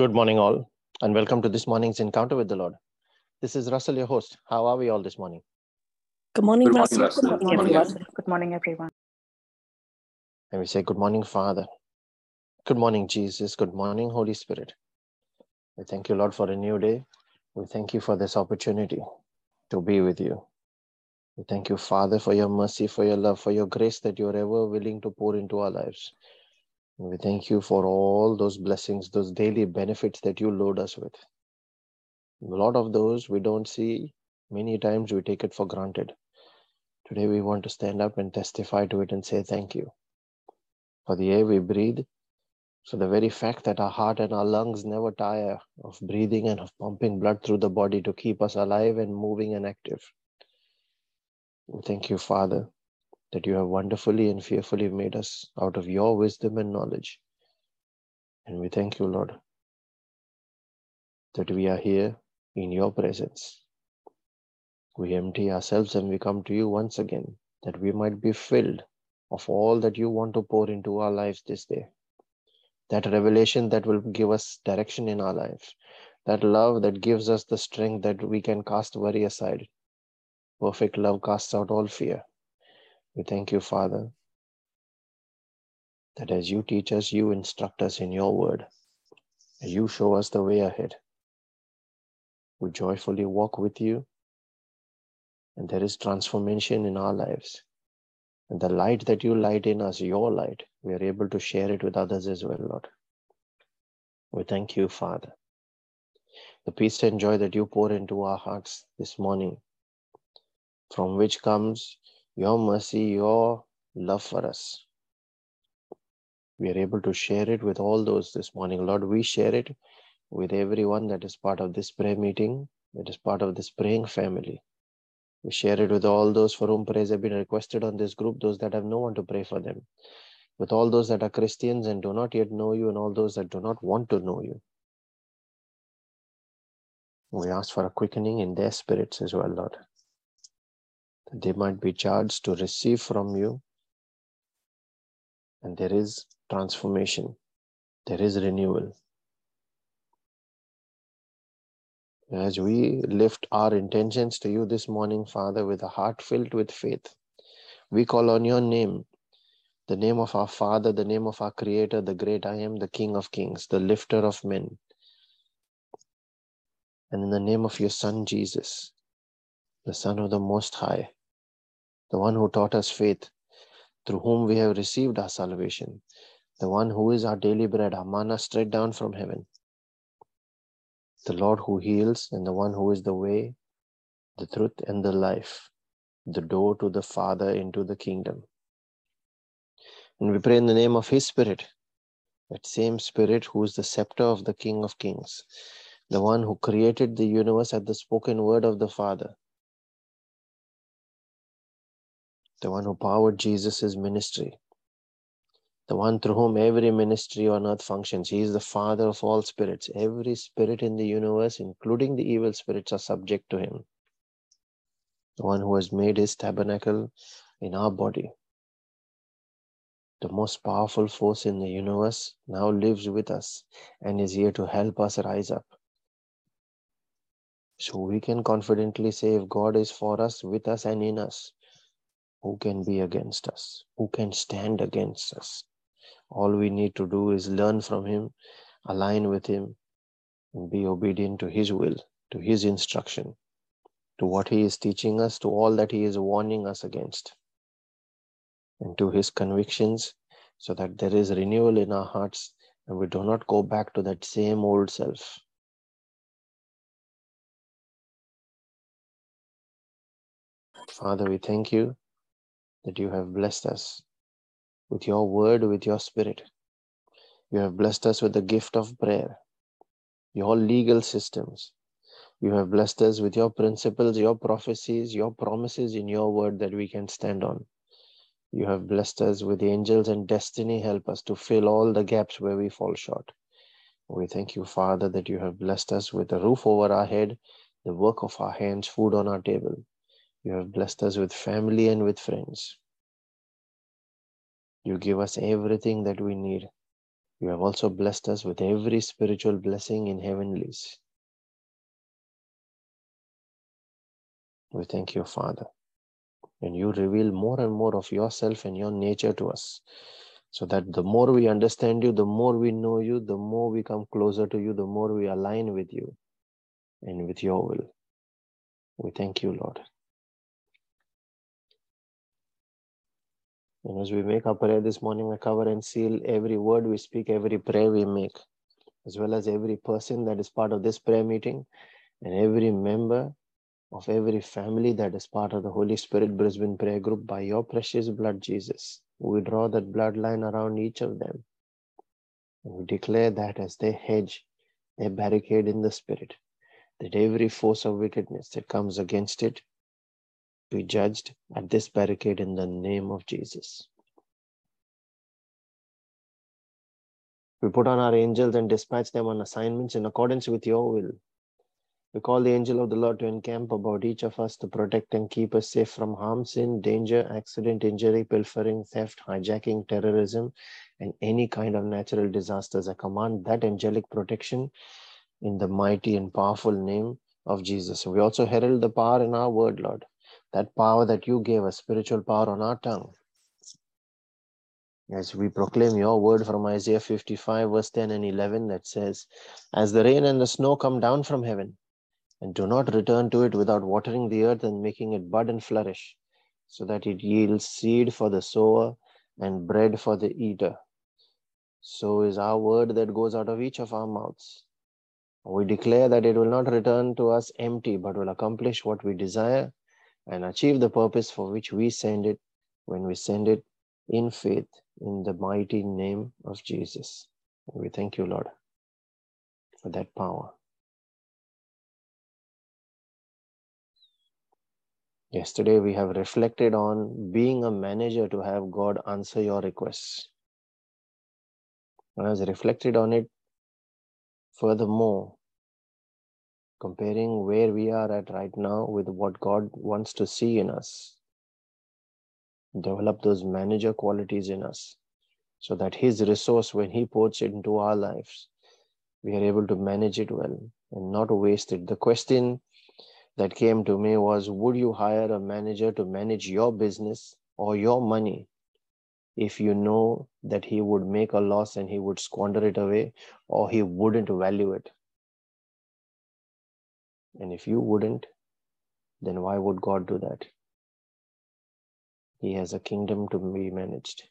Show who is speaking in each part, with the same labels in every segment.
Speaker 1: Good morning, all, and welcome to this morning's encounter with the Lord. This is Russell, your host. How are we all this morning?
Speaker 2: Good morning,
Speaker 3: Good morning,
Speaker 2: Russell.
Speaker 3: Russell.
Speaker 2: Good morning,
Speaker 3: Good
Speaker 2: everyone.
Speaker 4: Good morning, everyone.
Speaker 1: And we say, Good morning, Father. Good morning, Jesus. Good morning, Holy Spirit. We thank you, Lord, for a new day. We thank you for this opportunity to be with you. We thank you, Father, for your mercy, for your love, for your grace that you are ever willing to pour into our lives. We thank you for all those blessings, those daily benefits that you load us with. A lot of those we don't see. Many times we take it for granted. Today we want to stand up and testify to it and say thank you for the air we breathe, so the very fact that our heart and our lungs never tire of breathing and of pumping blood through the body to keep us alive and moving and active. We thank you, Father, that you have wonderfully and fearfully made us out of your wisdom and knowledge. And we thank you, Lord, that we are here in your presence. We empty ourselves and we come to you once again that we might be filled of all that you want to pour into our lives this day. That revelation that will give us direction in our lives. That love that gives us the strength that we can cast worry aside. Perfect love casts out all fear. We thank you, Father, that as you teach us, you instruct us in your word. You show us the way ahead. We joyfully walk with you, and there is transformation in our lives. And the light that you light in us, your light, we are able to share it with others as well, Lord. We thank you, Father. The peace and joy that you pour into our hearts this morning, from which comes your mercy, your love for us. We are able to share it with all those this morning. Lord, we share it with everyone that is part of this prayer meeting, that is part of this praying family. We share it with all those for whom prayers have been requested on this group, those that have no one to pray for them, with all those that are Christians and do not yet know you, and all those that do not want to know you. We ask for a quickening in their spirits as well, Lord, they might be charged to receive from you. And there is transformation, there is renewal. As we lift our intentions to you this morning, Father, with a heart filled with faith, we call on your name, the name of our Father, the name of our Creator, the great I am, the King of Kings, the lifter of men. And in the name of your Son, Jesus, the Son of the Most High, the one who taught us faith, through whom we have received our salvation, the one who is our daily bread, our manna straight down from heaven, the Lord who heals, and the one who is the way, the truth, and the life, the door to the Father into the kingdom. And we pray in the name of His Spirit, that same Spirit who is the scepter of the King of Kings, the one who created the universe at the spoken word of the Father, the one who powered Jesus' ministry, the one through whom every ministry on earth functions. He is the Father of all spirits. Every spirit in the universe, including the evil spirits, are subject to Him. The one who has made His tabernacle in our body. The most powerful force in the universe now lives with us and is here to help us rise up. So we can confidently say, if God is for us, with us, and in us, who can be against us? Who can stand against us? All we need to do is learn from Him, align with Him, and be obedient to His will, to His instruction, to what He is teaching us, to all that He is warning us against, and to His convictions, so that there is renewal in our hearts and we do not go back to that same old self. Father, we thank you that you have blessed us with your word, with your spirit. You have blessed us with the gift of prayer, your legal systems. You have blessed us with your principles, your prophecies, your promises in your word that we can stand on. You have blessed us with angels and destiny. Help us to fill all the gaps where we fall short. We thank you, Father, that you have blessed us with a roof over our head, the work of our hands, food on our table. You have blessed us with family and with friends. You give us everything that we need You have also blessed us with every spiritual blessing in heavenlies. We thank you, Father. And you reveal more and more of yourself and your nature to us. So that the more we understand you, the more we know you, the more we come closer to you, the more we align with you and with your will. We thank you, Lord. And as we make our prayer this morning, I cover and seal every word we speak, every prayer we make, as well as every person that is part of this prayer meeting and every member of every family that is part of the Holy Spirit Brisbane prayer group by your precious blood, Jesus. We draw that bloodline around each of them. And we declare that as they hedge, they barricade in the spirit, that every force of wickedness that comes against it be judged at this barricade in the name of Jesus. We put on our angels and dispatch them on assignments in accordance with your will. We call the angel of the Lord to encamp about each of us to protect and keep us safe from harm, sin, danger, accident, injury, pilfering, theft, hijacking, terrorism, and any kind of natural disasters. I command that angelic protection in the mighty and powerful name of Jesus. We also herald the power in our word, Lord that power that you gave us, spiritual power on our tongue. As we proclaim your word from Isaiah 55, verse 10 and 11, that says, As the rain and the snow come down from heaven, and do not return to it without watering the earth and making it bud and flourish, so that it yields seed for the sower and bread for the eater. So is our word that goes out of each of our mouths. We declare that it will not return to us empty, but will accomplish what we desire and achieve the purpose for which we send it when we send it in faith in the mighty name of Jesus. We thank you, Lord, for that power. Yesterday, we have reflected on being a manager to have God answer your requests. And I was reflected on it furthermore comparing where we are at right now with what God wants to see in us. Develop those manager qualities in us so that His resource, when He it into our lives, we are able to manage it well and not waste it. The question that came to me was Would you hire a manager to manage your business or your money if you know that he would make a loss and he would squander it away or he wouldn't value it? And if you wouldn't, then why would God do that? He has a kingdom to be managed.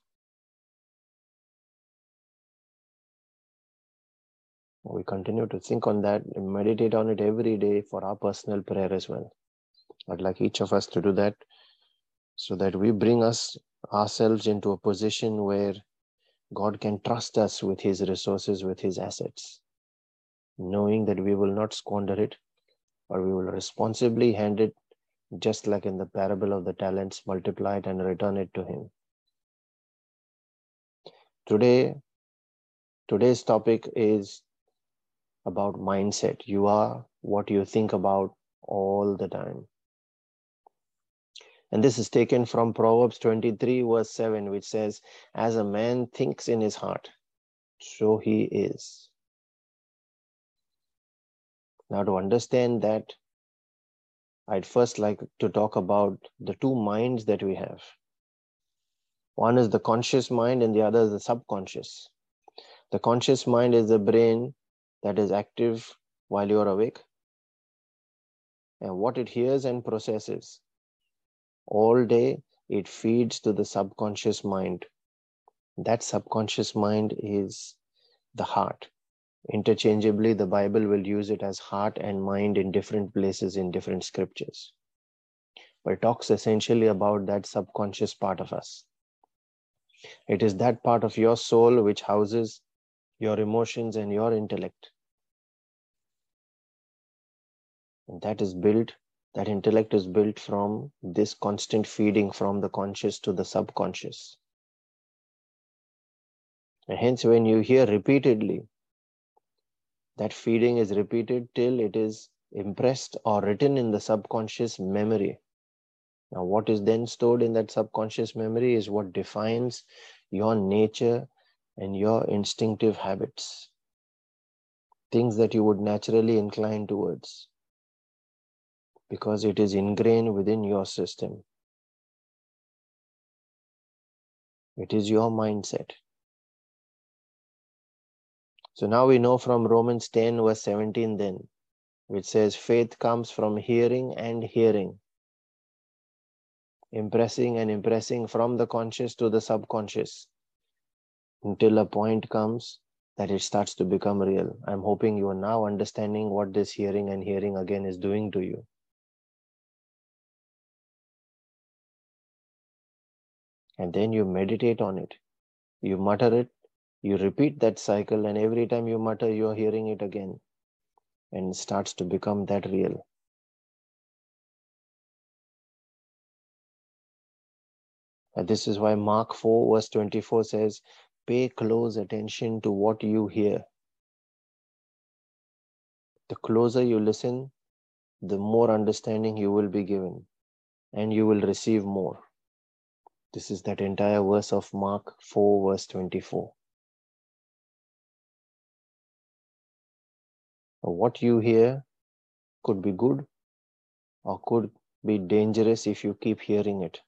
Speaker 1: We continue to think on that meditate on it every day for our personal prayer as well. I'd like each of us to do that so that we bring us ourselves into a position where God can trust us with his resources, with his assets, knowing that we will not squander it, or we will responsibly hand it just like in the parable of the talents, multiply it and return it to him. Today, today's topic is about mindset. You are what you think about all the time. And this is taken from Proverbs 23, verse 7, which says, As a man thinks in his heart, so he is. Now, to understand that, I'd first like to talk about the two minds that we have. One is the conscious mind, and the other is the subconscious. The conscious mind is the brain that is active while you're awake, and what it hears and processes. All day, it feeds to the subconscious mind. That subconscious mind is the heart. Interchangeably, the Bible will use it as heart and mind in different places in different scriptures. But it talks essentially about that subconscious part of us. It is that part of your soul which houses your emotions and your intellect. And that is built, that intellect is built from this constant feeding from the conscious to the subconscious. And hence, when you hear repeatedly that feeding is repeated till it is impressed or written in the subconscious memory. Now, what is then stored in that subconscious memory is what defines your nature and your instinctive habits, things that you would naturally incline towards because it is ingrained within your system. It is your mindset. So now we know from Romans 10, verse 17, then, which says, faith comes from hearing and hearing, impressing and impressing from the conscious to the subconscious until a point comes that it starts to become real. I'm hoping you are now understanding what this hearing and hearing again is doing to you. And then you meditate on it. You mutter it, you repeat that cycle, and every time you mutter, you are hearing it again. And starts to become that real. And this is why Mark 4, verse 24 says, Pay close attention to what you hear. The closer you listen, the more understanding you will be given, and you will receive more. This is that entire verse of Mark 4, verse 24. What you hear could be good or could be dangerous if you keep hearing it.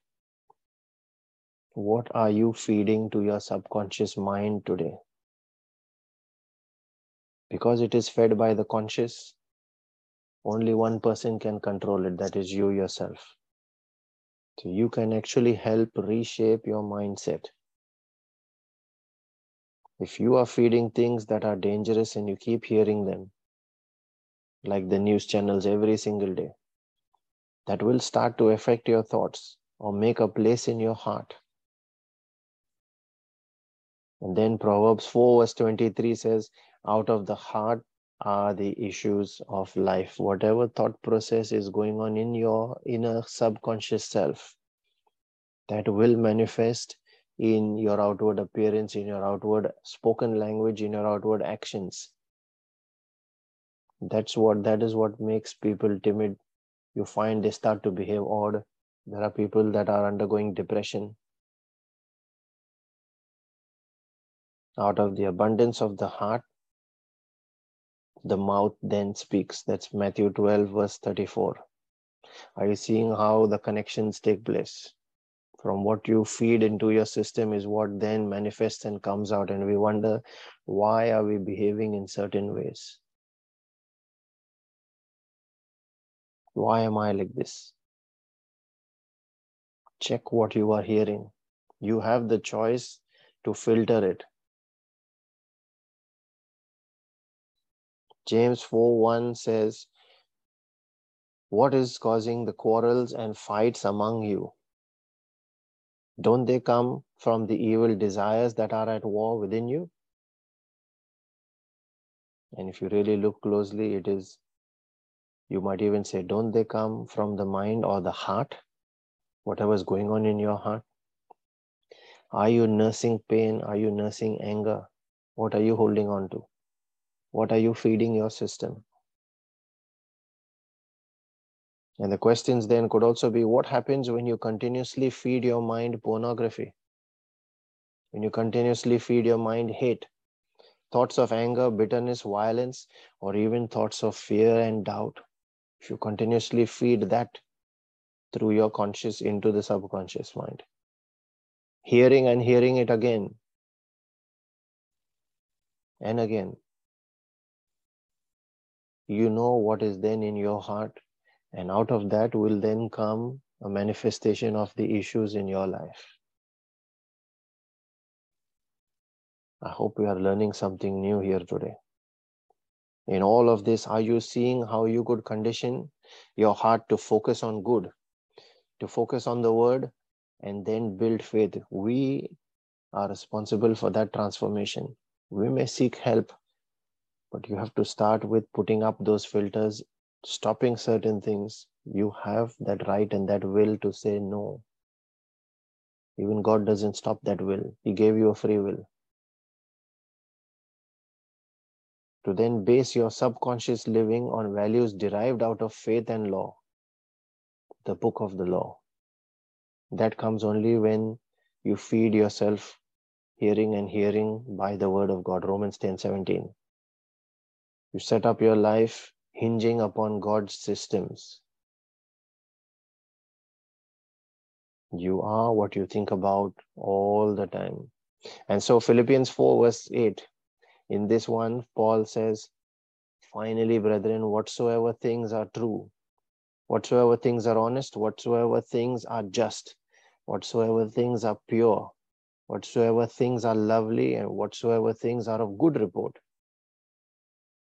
Speaker 1: What are you feeding to your subconscious mind today? Because it is fed by the conscious, only one person can control it, that is you yourself. So you can actually help reshape your mindset. If you are feeding things that are dangerous and you keep hearing them, like the news channels every single day, that will start to affect your thoughts or make a place in your heart. And then Proverbs 4, verse 23 says, Out of the heart are the issues of life. Whatever thought process is going on in your inner subconscious self, that will manifest in your outward appearance, in your outward spoken language, in your outward actions. That's what that is what makes people timid. You find they start to behave odd. There are people that are undergoing depression. Out of the abundance of the heart, the mouth then speaks. That's Matthew 12, verse 34. Are you seeing how the connections take place? From what you feed into your system is what then manifests and comes out. And we wonder, why are we behaving in certain ways? Why am I like this? Check what you are hearing. You have the choice to filter it. James 4 1 says, What is causing the quarrels and fights among you? Don't they come from the evil desires that are at war within you? And if you really look closely, it is, you might even say, don't they come from the mind or the heart? Whatever's going on in your heart? Are you nursing pain? Are you nursing anger? What are you holding on to? What are you feeding your system? And the questions then could also be what happens when you continuously feed your mind pornography? When you continuously feed your mind hate, thoughts of anger, bitterness, violence, or even thoughts of fear and doubt. If you continuously feed that through your conscious into the subconscious mind, hearing and hearing it again. And again, you know what is then in your heart and out of that will then come a manifestation of the issues in your life. I hope we are learning something new here today in all of this are you seeing how you could condition your heart to focus on good to focus on the word and then build faith? We are responsible for that transformation. We may seek help but you have to start with putting up those filters stopping certain things. You have that right and that will to say no. Even god doesn't stop that will. He gave you a free will to then base your subconscious living on values derived out of faith and law the book of the law that comes only when you feed yourself hearing and hearing by the word of God. Romans 10 17. You set up your life hinging upon God's systems. You are what you think about all the time. And so, Philippians 4, verse 8, in this one, Paul says, Finally, brethren, whatsoever things are true, whatsoever things are honest, whatsoever things are just, whatsoever things are pure, whatsoever things are lovely, and whatsoever things are of good report.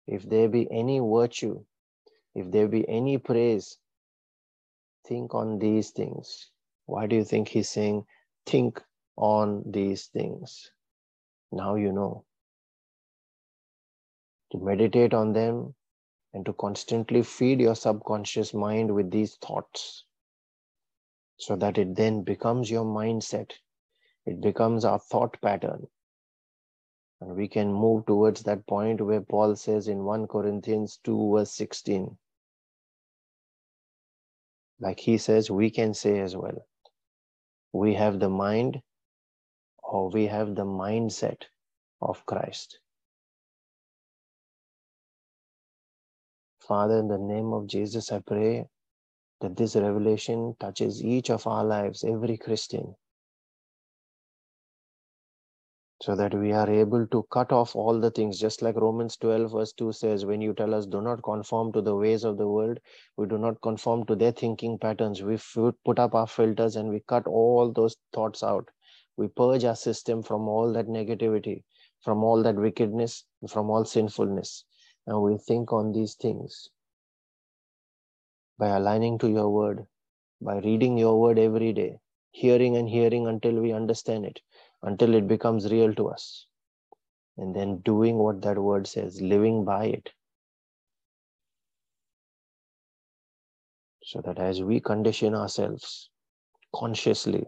Speaker 1: If there be any virtue, if there be any praise, think on these things. Why do you think he's saying, think on these things? Now you know to meditate on them and to constantly feed your subconscious mind with these thoughts so that it then becomes your mindset. It becomes our thought pattern. And we can move towards that point where Paul says in 1 Corinthians 2, verse 16, like he says, we can say as well, we have the mind or we have the mindset of Christ. Father, in the name of Jesus, I pray that this revelation touches each of our lives, every Christian, so that we are able to cut off all the things, just like Romans 12, verse 2 says, when you tell us, do not conform to the ways of the world, we do not conform to their thinking patterns. We put up our filters and we cut all those thoughts out. We purge our system from all that negativity, from all that wickedness, from all sinfulness and we think on these things by aligning to your word, by reading your word every day, hearing and hearing until we understand it, until it becomes real to us, and then doing what that word says, living by it. So that as we condition ourselves consciously,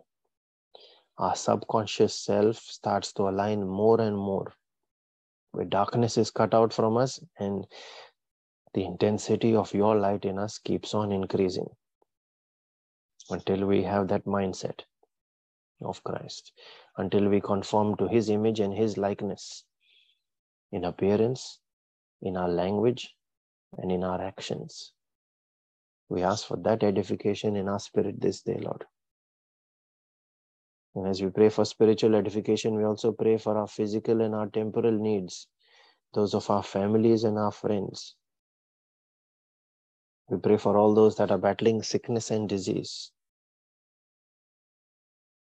Speaker 1: our subconscious self starts to align more and more where darkness is cut out from us and the intensity of your light in us keeps on increasing until we have that mindset of Christ, until we conform to his image and his likeness in appearance, in our language, and in our actions. We ask for that edification in our spirit this day, Lord. And as we pray for spiritual edification, we also pray for our physical and our temporal needs, those of our families and our friends. We pray for all those that are battling sickness and disease.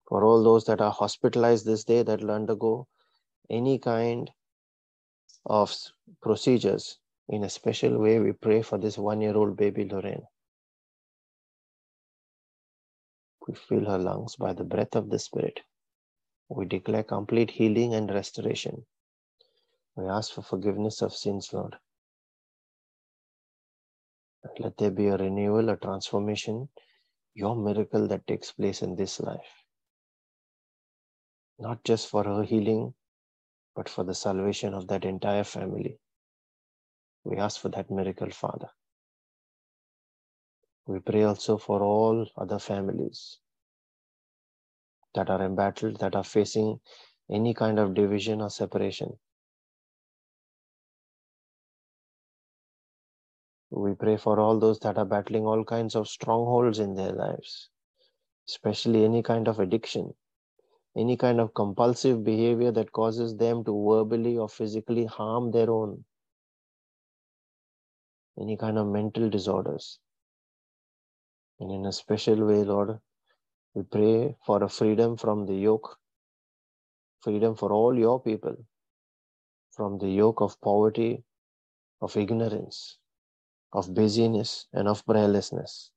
Speaker 1: For all those that are hospitalized this day that will undergo any kind of procedures. In a special way, we pray for this one year old baby Lorraine. We fill her lungs by the breath of the Spirit. We declare complete healing and restoration. We ask for forgiveness of sins, Lord. Let there be a renewal, a transformation, your miracle that takes place in this life. Not just for her healing, but for the salvation of that entire family. We ask for that miracle, Father. We pray also for all other families that are embattled, that are facing any kind of division or separation. We pray for all those that are battling all kinds of strongholds in their lives, especially any kind of addiction, any kind of compulsive behavior that causes them to verbally or physically harm their own, any kind of mental disorders. And in a special way, Lord, we pray for a freedom from the yoke, freedom for all your people from the yoke of poverty, of ignorance, of busyness, and of prayerlessness.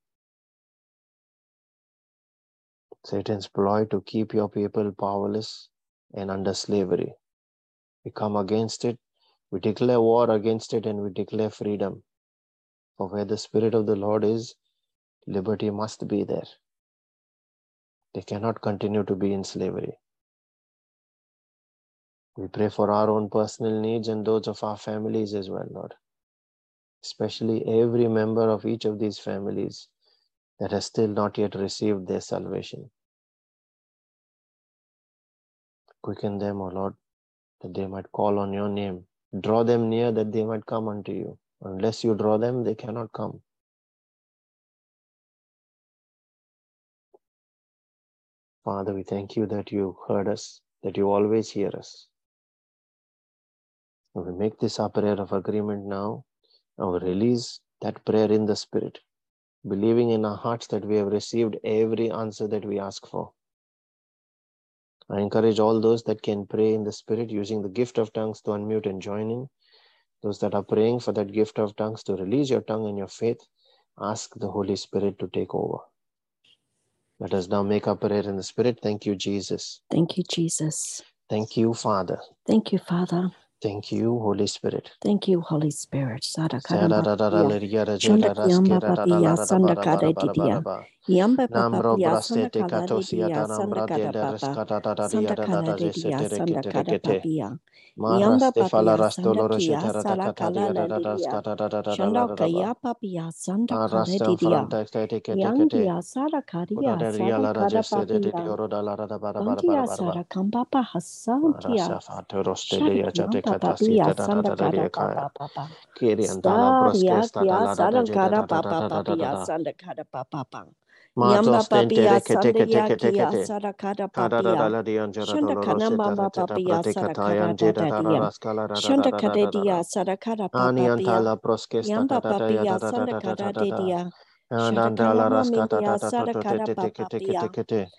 Speaker 1: Satan's ploy to keep your people powerless and under slavery. We come against it, we declare war against it, and we declare freedom. For where the Spirit of the Lord is, liberty must be there. They cannot continue to be in slavery. We pray for our own personal needs and those of our families as well, Lord. Especially every member of each of these families that has still not yet received their salvation. Quicken them, O Lord, that they might call on your name. Draw them near that they might come unto you. Unless you draw them, they cannot come. Father, we thank you that you heard us, that you always hear us. And we make this our prayer of agreement now, and we release that prayer in the Spirit, believing in our hearts that we have received every answer that we ask for. I encourage all those that can pray in the Spirit using the gift of tongues to unmute and join in. Those that are praying for that gift of tongues to release your tongue and your faith, ask the Holy Spirit to take over. Let us now make our prayer in the Spirit. Thank you, Jesus.
Speaker 2: Thank you, Jesus.
Speaker 1: Thank you, Father.
Speaker 2: Thank you, Father.
Speaker 1: Thank you, Holy Spirit.
Speaker 2: Thank you, Holy Spirit. Yamba
Speaker 1: Nambro
Speaker 2: papiya,
Speaker 1: braste
Speaker 2: sanda
Speaker 1: te
Speaker 2: kala
Speaker 1: katosia
Speaker 2: didiya,
Speaker 1: ta
Speaker 2: sanda
Speaker 1: nambra de
Speaker 2: kada
Speaker 1: la res
Speaker 2: papa.
Speaker 1: ka da da da ria
Speaker 2: Sanda
Speaker 1: da da
Speaker 2: kala
Speaker 1: da je se
Speaker 2: didiya,
Speaker 1: te re ke
Speaker 2: sanda
Speaker 1: te re
Speaker 2: kada
Speaker 1: ke te.
Speaker 2: papiya.
Speaker 1: Ma
Speaker 2: Yamba
Speaker 1: ras te fa la
Speaker 2: papiya,
Speaker 1: ras to
Speaker 2: sanda
Speaker 1: lo re je
Speaker 2: kiya,
Speaker 1: te ra ta
Speaker 2: sala
Speaker 1: ta
Speaker 2: Shanda kaya sala
Speaker 1: de de de de
Speaker 2: sara
Speaker 1: le
Speaker 2: Shada
Speaker 1: ya ja te
Speaker 2: kiyamba
Speaker 1: ka ta si
Speaker 2: papiya,
Speaker 1: te da da
Speaker 2: sanda
Speaker 1: da da
Speaker 2: kada
Speaker 1: ria ka ya.
Speaker 2: papa papa.
Speaker 1: Kiri antala broske
Speaker 2: Staria
Speaker 1: sta da
Speaker 2: kia
Speaker 1: la da da je da
Speaker 2: sadankara
Speaker 1: da da da
Speaker 2: papa
Speaker 1: da da da da
Speaker 2: papia
Speaker 1: da.
Speaker 2: sandakara papa. Yamba
Speaker 1: tos ten te
Speaker 2: papia
Speaker 1: re ke te ke te
Speaker 2: sandia
Speaker 1: ke te ke
Speaker 2: kia
Speaker 1: te.
Speaker 2: sadakara
Speaker 1: Kada da da
Speaker 2: papia.
Speaker 1: la di anjara
Speaker 2: Shanda
Speaker 1: dolorosa
Speaker 2: kanamba
Speaker 1: tara teta
Speaker 2: papia
Speaker 1: pratika
Speaker 2: sadakara
Speaker 1: tayan jeda tara
Speaker 2: dadadia.
Speaker 1: raskala da da da
Speaker 2: Shanda
Speaker 1: da da da da da.
Speaker 2: kadedia sadakara
Speaker 1: Ani
Speaker 2: papia.
Speaker 1: antala proskesta da
Speaker 2: Yamba
Speaker 1: da da ya
Speaker 2: papia
Speaker 1: da da da da da da
Speaker 2: sandakara
Speaker 1: da da.
Speaker 2: dedia. Shanda
Speaker 1: Andandala
Speaker 2: kalama
Speaker 1: raskata da
Speaker 2: mindia
Speaker 1: da to to te
Speaker 2: sadakara
Speaker 1: te te ke ba. je kete.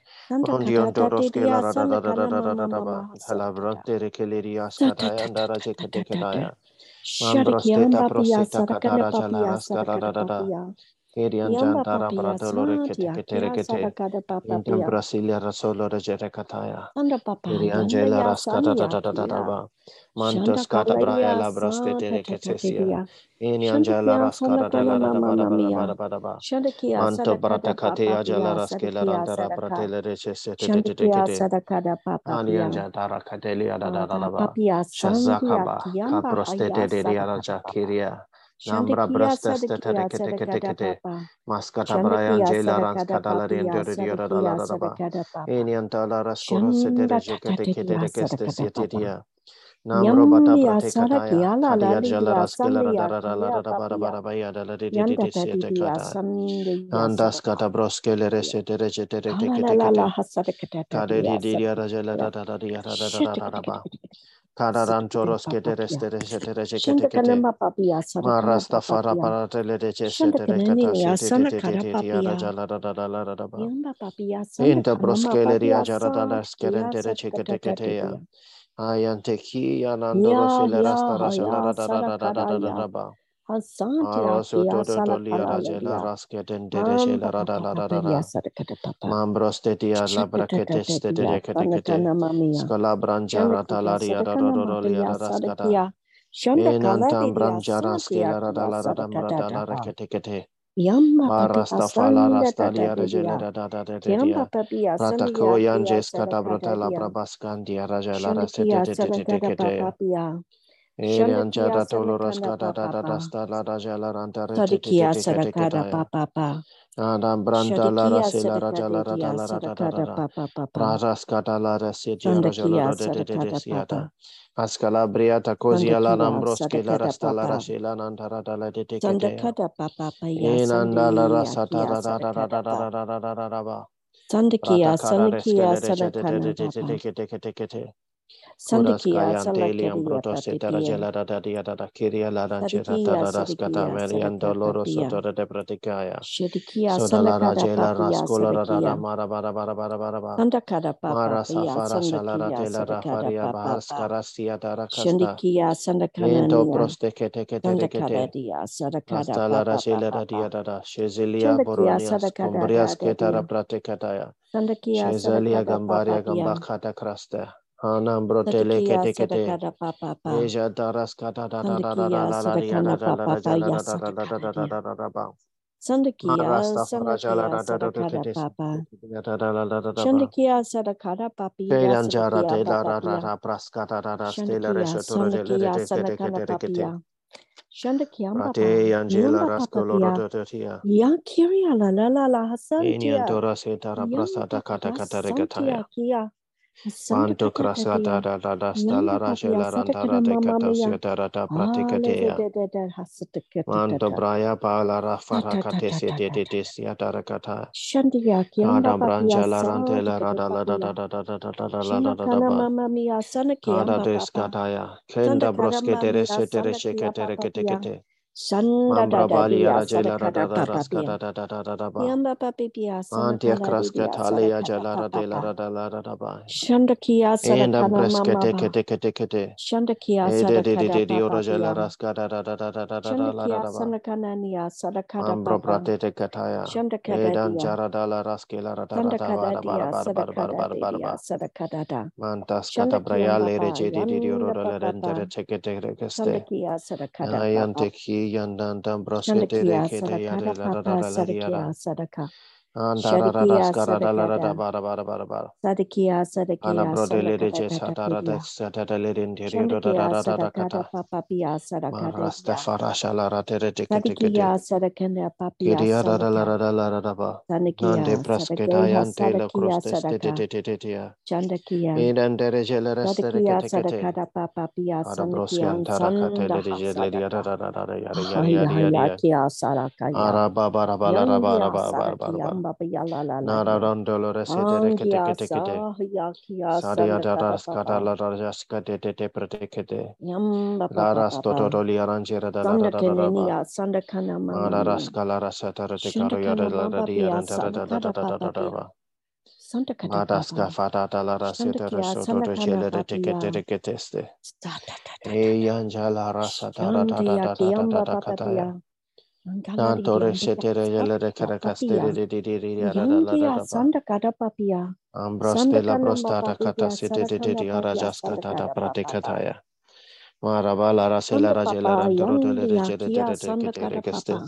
Speaker 1: Mambrosteta proseta
Speaker 2: sadakana
Speaker 1: katara jala
Speaker 2: papia
Speaker 1: raskara da
Speaker 2: sadakada
Speaker 1: da da.
Speaker 2: papia.
Speaker 1: Kirian
Speaker 2: Yamba
Speaker 1: jantara
Speaker 2: papia
Speaker 1: bratolo rekete
Speaker 2: satia
Speaker 1: kete rekete.
Speaker 2: sadakada
Speaker 1: Intam brasilia rasolo rejete kataya.
Speaker 2: Sanda papa
Speaker 1: Kiri
Speaker 2: yanda
Speaker 1: Angela Raskata da da da da da ba. Mantos kata braela
Speaker 2: ta
Speaker 1: tere ketesia. Ini Angela Raskata da la da da da ba da ba da ba da ba. Manto brata
Speaker 2: sadakada
Speaker 1: kate
Speaker 2: papia
Speaker 1: raskela
Speaker 2: sadakia
Speaker 1: rantara bratele reche se te te te te kete. Ani
Speaker 2: papia.
Speaker 1: anja dara katelia da da da da ba.
Speaker 2: papia
Speaker 1: Shazaka
Speaker 2: sandia
Speaker 1: ba. Ka
Speaker 2: kiamba
Speaker 1: proste
Speaker 2: haya
Speaker 1: te de dia raja kiria. Nambra te tere
Speaker 2: sadakia
Speaker 1: kete kete kete. Maskata braya
Speaker 2: Shandakia
Speaker 1: Angela
Speaker 2: sadakada
Speaker 1: ranskata la
Speaker 2: papia
Speaker 1: riendio dia da da la
Speaker 2: sadakia
Speaker 1: da da ba. Ini antala raskoro se te
Speaker 2: Shanda
Speaker 1: reche kete kete
Speaker 2: tatatia
Speaker 1: de keste
Speaker 2: sadakada
Speaker 1: siete
Speaker 2: papa.
Speaker 1: dia. Namro bata brate kataya.
Speaker 2: sadakia la la
Speaker 1: Kadia kelara
Speaker 2: sandia
Speaker 1: dara la
Speaker 2: kia
Speaker 1: da bara bara baya da la di di di
Speaker 2: Yanda
Speaker 1: di siete
Speaker 2: tatidia
Speaker 1: kata. Andas kata broskele rese te reche te re te
Speaker 2: Kala la
Speaker 1: kete
Speaker 2: la la
Speaker 1: kete.
Speaker 2: hasadakada
Speaker 1: Kade di di dia raja la
Speaker 2: sadakada.
Speaker 1: da da da dia da da da da da da ba.
Speaker 2: Shittikittikittikittik.
Speaker 1: Kada ran
Speaker 2: Sikittikittik
Speaker 1: choros kete
Speaker 2: papapia.
Speaker 1: reste rese te reche kete kete.
Speaker 2: Shandakanamba papia sadakada
Speaker 1: Marasta fara para te le reche se te re kata
Speaker 2: Shandakanani
Speaker 1: si te te
Speaker 2: asana
Speaker 1: te te
Speaker 2: kada
Speaker 1: te dia
Speaker 2: papia.
Speaker 1: raja la da da da la da da ba.
Speaker 2: Yamba papia sanda
Speaker 1: Inta broskele ria jara da la
Speaker 2: sant kia
Speaker 1: skerente kete ya. Ayante ki anandoro
Speaker 2: Ya
Speaker 1: sile rasta ba.
Speaker 2: Hasantia
Speaker 1: Aroso
Speaker 2: kia
Speaker 1: to to to lia
Speaker 2: salakala
Speaker 1: rajela
Speaker 2: ledia.
Speaker 1: raske dendere
Speaker 2: Amba
Speaker 1: shela ra da
Speaker 2: papa
Speaker 1: la da da
Speaker 2: paparia
Speaker 1: da.
Speaker 2: sadakata papa.
Speaker 1: Mambros te dia la brakete de kete kete.
Speaker 2: sanatana mamia.
Speaker 1: Skola branja rata
Speaker 2: Shandakia
Speaker 1: la ria da do
Speaker 2: sadakana
Speaker 1: do do lia
Speaker 2: mapaya
Speaker 1: da raskada.
Speaker 2: sadakia. Shandakala
Speaker 1: Enantam
Speaker 2: ledia
Speaker 1: branja
Speaker 2: santia
Speaker 1: raskela ra da
Speaker 2: kia
Speaker 1: la da da da la
Speaker 2: sadakata
Speaker 1: rekete kete.
Speaker 2: Yamba papia
Speaker 1: Barasta fala
Speaker 2: sanda
Speaker 1: rasta
Speaker 2: tata
Speaker 1: lia rejele
Speaker 2: dia.
Speaker 1: da da da da da
Speaker 2: Kiamba
Speaker 1: dia.
Speaker 2: papia
Speaker 1: Ratako
Speaker 2: sandia kia
Speaker 1: yanjes kata
Speaker 2: sadakata
Speaker 1: brotela
Speaker 2: dia.
Speaker 1: brabaskan dia rajela raste te
Speaker 2: Shandakia
Speaker 1: te te te te
Speaker 2: sadakata
Speaker 1: kete.
Speaker 2: papapia.
Speaker 1: Ere
Speaker 2: Shandakia
Speaker 1: anjada toloros
Speaker 2: sadakana
Speaker 1: kada da da da
Speaker 2: papapa.
Speaker 1: sta la da jala ranta re te te te
Speaker 2: Sadikia
Speaker 1: te kete
Speaker 2: sadakada
Speaker 1: ketaya.
Speaker 2: papapa.
Speaker 1: Adam branta la ra
Speaker 2: Shadikia
Speaker 1: se la ra ja la
Speaker 2: sadakada
Speaker 1: ra da la da da. Praras kata la ra se dia ra jala
Speaker 2: Sandakia
Speaker 1: ra de de de de siata.
Speaker 2: papa.
Speaker 1: Askala briata kozia la nambros ke la rasta la ra
Speaker 2: papa.
Speaker 1: she la nantara da la de te ketea.
Speaker 2: Sandakada papa paya
Speaker 1: Inanda la ra
Speaker 2: sandia
Speaker 1: sa ta
Speaker 2: kia
Speaker 1: da da da da da da da da da da da da ba. Prata
Speaker 2: Sandakia
Speaker 1: kara
Speaker 2: sandakia
Speaker 1: reskele re che de de de
Speaker 2: sadakana
Speaker 1: de de de
Speaker 2: papa.
Speaker 1: Kete kete kete. Kuras
Speaker 2: Sandakia
Speaker 1: kayan daily
Speaker 2: salakadia
Speaker 1: ambroto setara
Speaker 2: tatitia.
Speaker 1: jela da da dia da da kiria la da chera da
Speaker 2: Sadikia
Speaker 1: da da skata
Speaker 2: sadikia
Speaker 1: meriando loro
Speaker 2: sadakapapia.
Speaker 1: soto de pratikaya.
Speaker 2: Shadikia
Speaker 1: Soda la da
Speaker 2: sandakada
Speaker 1: jela
Speaker 2: papia
Speaker 1: raskola da da da
Speaker 2: sadakia.
Speaker 1: mara bara bara bara bara ba.
Speaker 2: Sandakada papa
Speaker 1: Mara
Speaker 2: pia
Speaker 1: safara shalara
Speaker 2: sandakia
Speaker 1: tela
Speaker 2: sadakada
Speaker 1: rafaria
Speaker 2: papa
Speaker 1: bahas
Speaker 2: pa.
Speaker 1: karasia.
Speaker 2: Shandikia
Speaker 1: Into
Speaker 2: sandakanania.
Speaker 1: proste kete kete
Speaker 2: Sandakada
Speaker 1: rekete.
Speaker 2: dia sadakada
Speaker 1: Rasta la da
Speaker 2: papa
Speaker 1: jela da dia
Speaker 2: papa.
Speaker 1: da da. Shezilia boronias. Cumbrias ketara
Speaker 2: dia. Sandakia
Speaker 1: Shezalia gambaria
Speaker 2: pia.
Speaker 1: gambakata Hanam brotele kete kete.
Speaker 2: sadakada papa pa.
Speaker 1: Asia daras kata da da da da da
Speaker 2: Sandakia
Speaker 1: la la dia da da da
Speaker 2: pa
Speaker 1: jala
Speaker 2: ya
Speaker 1: da da da da da da da.
Speaker 2: Sandakia sandakia
Speaker 1: kete
Speaker 2: papa.
Speaker 1: da da da da da da da ba.
Speaker 2: Papi ya
Speaker 1: Kaidan jara
Speaker 2: sadakia
Speaker 1: de la
Speaker 2: papa
Speaker 1: ra ra
Speaker 2: pia.
Speaker 1: ra praskata da da stela
Speaker 2: Shandakia
Speaker 1: resho toro jele de
Speaker 2: sandakia
Speaker 1: de kete
Speaker 2: sanakana
Speaker 1: kete de kete.
Speaker 2: papia. Shandakia papa.
Speaker 1: Angela
Speaker 2: Yamba papa
Speaker 1: raskolo
Speaker 2: pia.
Speaker 1: roto totia.
Speaker 2: Ya kiria la la la la hasantia.
Speaker 1: antora setara prasata kata kata regataya. Manto krasata da da da stala rajela randara de katasia darata pratikatea. Manto braya pala rafara katesia de de desia darakata.
Speaker 2: Shandiya kiamba
Speaker 1: Adam
Speaker 2: papia
Speaker 1: branjala rantela rada la da da da da da da da da la da da da
Speaker 2: mama mia sana
Speaker 1: Ada
Speaker 2: kiamba papa.
Speaker 1: deskataya. Kenda broske
Speaker 2: mama
Speaker 1: tere
Speaker 2: mia
Speaker 1: setere
Speaker 2: sana
Speaker 1: sheke tere
Speaker 2: kiamba
Speaker 1: kete
Speaker 2: papia.
Speaker 1: kete.
Speaker 2: Sanda da
Speaker 1: Mambra
Speaker 2: da
Speaker 1: bali
Speaker 2: dia
Speaker 1: ara jela
Speaker 2: sadakada
Speaker 1: rada da
Speaker 2: papa
Speaker 1: raska
Speaker 2: pia.
Speaker 1: da da da da da da ba.
Speaker 2: Kiamba papi pia sana
Speaker 1: Mantia
Speaker 2: kala
Speaker 1: kraska
Speaker 2: dia
Speaker 1: tale ya
Speaker 2: sadakada
Speaker 1: jala rade la
Speaker 2: papa.
Speaker 1: rada la rada ba.
Speaker 2: Shanda kia
Speaker 1: Enda
Speaker 2: sadakana
Speaker 1: breske
Speaker 2: mama
Speaker 1: te
Speaker 2: Shanda
Speaker 1: da da dia
Speaker 2: sada kada
Speaker 1: papia. Yamba papipia
Speaker 2: sana
Speaker 1: kada dia sada kada
Speaker 2: papa.
Speaker 1: Shanda
Speaker 2: kia
Speaker 1: sada kada mama papa. Shanda kia sada kada papia.
Speaker 2: Shanda kia
Speaker 1: sana
Speaker 2: kada nia sada
Speaker 1: kada
Speaker 2: papa. Shanda kada dia. Shanda kada dia
Speaker 1: sada kada
Speaker 2: dia
Speaker 1: sada
Speaker 2: kada da.
Speaker 1: Mantas kada braya lere jedi di oro
Speaker 2: lere
Speaker 1: rentere chekete rekeste.
Speaker 2: Shanda kia sada
Speaker 1: kada
Speaker 2: papa.
Speaker 1: Ayante kia yandan dan brasete rekete
Speaker 2: yare
Speaker 1: la la la la la la
Speaker 2: Sadakia, Sadakia,
Speaker 1: kete kete.
Speaker 2: Sadakada Papa Pia
Speaker 1: Ada broske
Speaker 2: Sanakia
Speaker 1: antara kate
Speaker 2: Sanda
Speaker 1: le de jele ya da
Speaker 2: Hasadaka
Speaker 1: da da da da ya da ya da ya da ya da ya.
Speaker 2: Hayakia Sarakaya
Speaker 1: Ara ba ba ra ba la
Speaker 2: La La La
Speaker 1: Na ra
Speaker 2: Dia
Speaker 1: ron dolo rese tere kete
Speaker 2: Angia
Speaker 1: kete kete.
Speaker 2: sa yakia
Speaker 1: Saria
Speaker 2: sanda
Speaker 1: da
Speaker 2: kada
Speaker 1: ras kata
Speaker 2: papa.
Speaker 1: la ra jas kate te te prete kete.
Speaker 2: Yamba
Speaker 1: La
Speaker 2: papa
Speaker 1: ras toto
Speaker 2: papa.
Speaker 1: li aranjera da la ra
Speaker 2: Sanda
Speaker 1: da da da ba.
Speaker 2: kenenia sanda kana mama
Speaker 1: Mara
Speaker 2: mia.
Speaker 1: raskala rasa tarate
Speaker 2: Shanda
Speaker 1: karo yada
Speaker 2: kana
Speaker 1: la da
Speaker 2: mama
Speaker 1: di
Speaker 2: pia
Speaker 1: yaran tara
Speaker 2: sanda
Speaker 1: da da da
Speaker 2: kada
Speaker 1: da da da
Speaker 2: papa
Speaker 1: da
Speaker 2: pia.
Speaker 1: ba.
Speaker 2: Sanda kada
Speaker 1: Madaska
Speaker 2: papa.
Speaker 1: fata da la rasa
Speaker 2: Shanda
Speaker 1: tara
Speaker 2: kia
Speaker 1: soto
Speaker 2: sanda
Speaker 1: to
Speaker 2: kana
Speaker 1: chele de tekete de keteste.
Speaker 2: Sta ta ta ta ta
Speaker 1: E
Speaker 2: ta.
Speaker 1: yanjala rasa tara da da
Speaker 2: ya
Speaker 1: da da da da
Speaker 2: kiamba
Speaker 1: da
Speaker 2: papa
Speaker 1: kataya.
Speaker 2: pia. Angala di
Speaker 1: Tanto
Speaker 2: yamba
Speaker 1: resetere de
Speaker 2: ya
Speaker 1: karakastere
Speaker 2: papia.
Speaker 1: de di di di la da
Speaker 2: Yangia
Speaker 1: da ba.
Speaker 2: sanda kada papia.
Speaker 1: Ambros de la prostata kata sete
Speaker 2: Sanda
Speaker 1: de di
Speaker 2: kana
Speaker 1: di yara
Speaker 2: papia.
Speaker 1: jasta
Speaker 2: Sanda
Speaker 1: tata
Speaker 2: kada papa.
Speaker 1: pratikataya. Maraba la rase la
Speaker 2: Sanda
Speaker 1: rajela
Speaker 2: papa
Speaker 1: rantoro de le
Speaker 2: yandia
Speaker 1: jede de
Speaker 2: kia
Speaker 1: de de
Speaker 2: sanda
Speaker 1: kete
Speaker 2: kada
Speaker 1: rekeste.
Speaker 2: papa.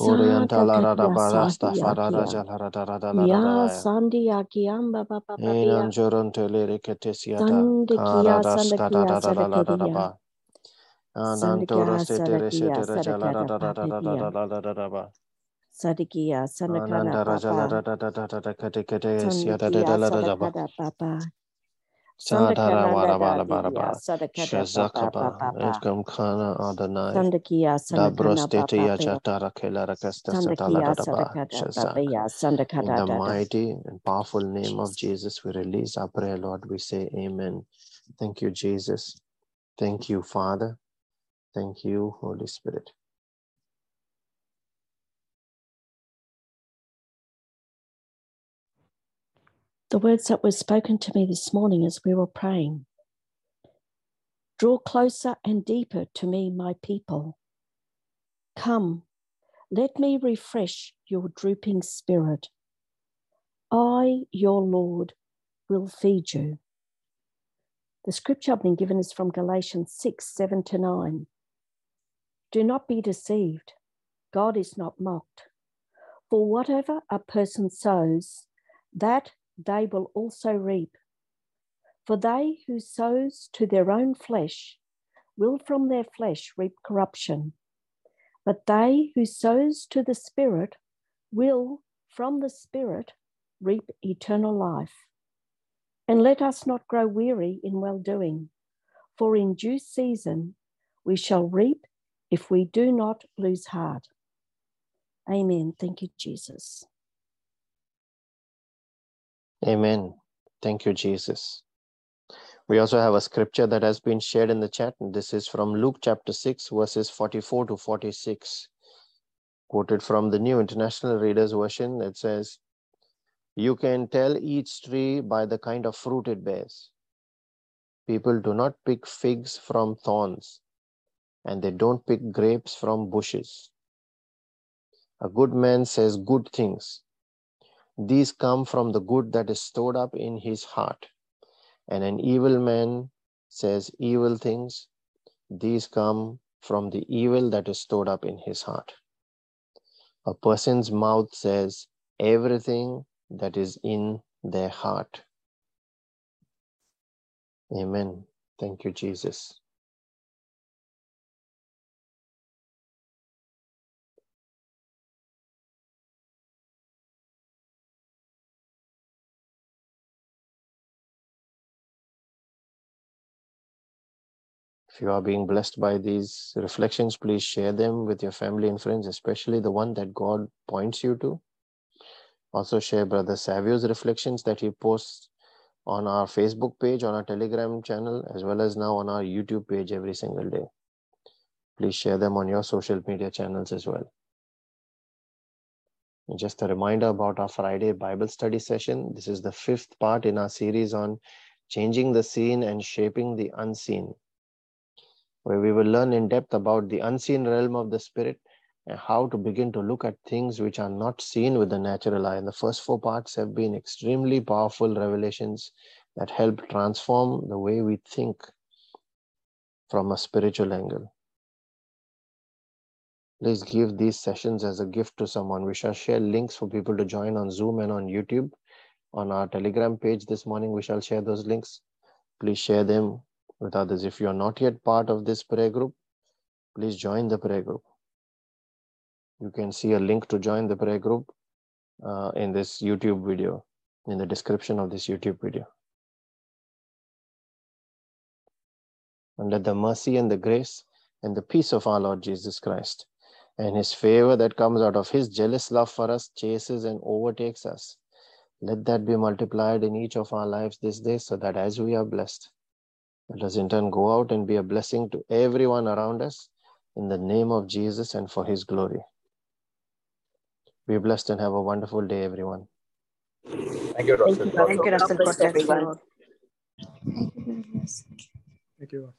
Speaker 1: Orienta
Speaker 2: Santa
Speaker 1: la rada
Speaker 2: katia
Speaker 1: barasta
Speaker 2: sahia
Speaker 1: fara
Speaker 2: kia.
Speaker 1: raja la rada rada la rada
Speaker 2: Ya sandi
Speaker 1: da da da la ba.
Speaker 2: Sandikya
Speaker 1: Sarakya
Speaker 2: Sarakara
Speaker 1: Papiya Sadikiya Sanakana
Speaker 2: Papa
Speaker 1: Sadara
Speaker 2: Warabala Baraba
Speaker 1: Shazakaba Edgamkana Adonai Sandakia
Speaker 2: Dabrostetia
Speaker 1: Jatara Kelara
Speaker 2: Kesta Sataladaba
Speaker 1: Shazak In the mighty and powerful name of Jesus we release our prayer Lord we say Amen Thank you Jesus Thank you Father Thank you, Holy Spirit.
Speaker 2: The words that were spoken to me this morning as we were praying Draw closer and deeper to me, my people. Come, let me refresh your drooping spirit. I, your Lord, will feed you. The scripture I've been given is from Galatians 6 7 to 9. Do not be deceived. God is not mocked. For whatever a person sows, that they will also reap. For they who sows to their own flesh will from their flesh reap corruption. But they who sows to the Spirit will from the Spirit reap eternal life. And let us not grow weary in well doing, for in due season we shall reap if we do not lose heart. Amen. Thank you, Jesus.
Speaker 1: Amen. Thank you, Jesus. We also have a scripture that has been shared in the chat, and this is from Luke chapter 6, verses 44 to 46. Quoted from the New International Reader's Version, it says, You can tell each tree by the kind of fruit it bears. People do not pick figs from thorns, and they don't pick grapes from bushes. A good man says good things. These come from the good that is stored up in his heart. And an evil man says evil things. These come from the evil that is stored up in his heart. A person's mouth says everything that is in their heart. Amen. Thank you, Jesus. If you are being blessed by these reflections, please share them with your family and friends, especially the one that God points you to. Also, share Brother Savio's reflections that he posts on our Facebook page, on our Telegram channel, as well as now on our YouTube page every single day. Please share them on your social media channels as well. And just a reminder about our Friday Bible study session. This is the fifth part in our series on changing the seen and shaping the unseen where we will learn in depth about the unseen realm of the spirit and how to begin to look at things which are not seen with the natural eye. And the first four parts have been extremely powerful revelations that help transform the way we think from a spiritual angle. Please give these sessions as a gift to someone. We shall share links for people to join on Zoom and on YouTube. On our Telegram page this morning, we shall share those links. Please share them with others. If you are not yet part of this prayer group, please join the prayer group. You can see a link to join the prayer group uh, in this YouTube video, in the description of this YouTube video. And let the mercy and the grace and the peace of our Lord Jesus Christ and his favor that comes out of his jealous love for us chases and overtakes us. Let that be multiplied in each of our lives this day so that as we are blessed, let us in turn go out and be a blessing to everyone around us in the name of Jesus and for his glory. Be blessed and have a wonderful day, everyone.
Speaker 3: Thank you, Russell.
Speaker 4: Thank you, Russell. God bless you.
Speaker 3: Thank you.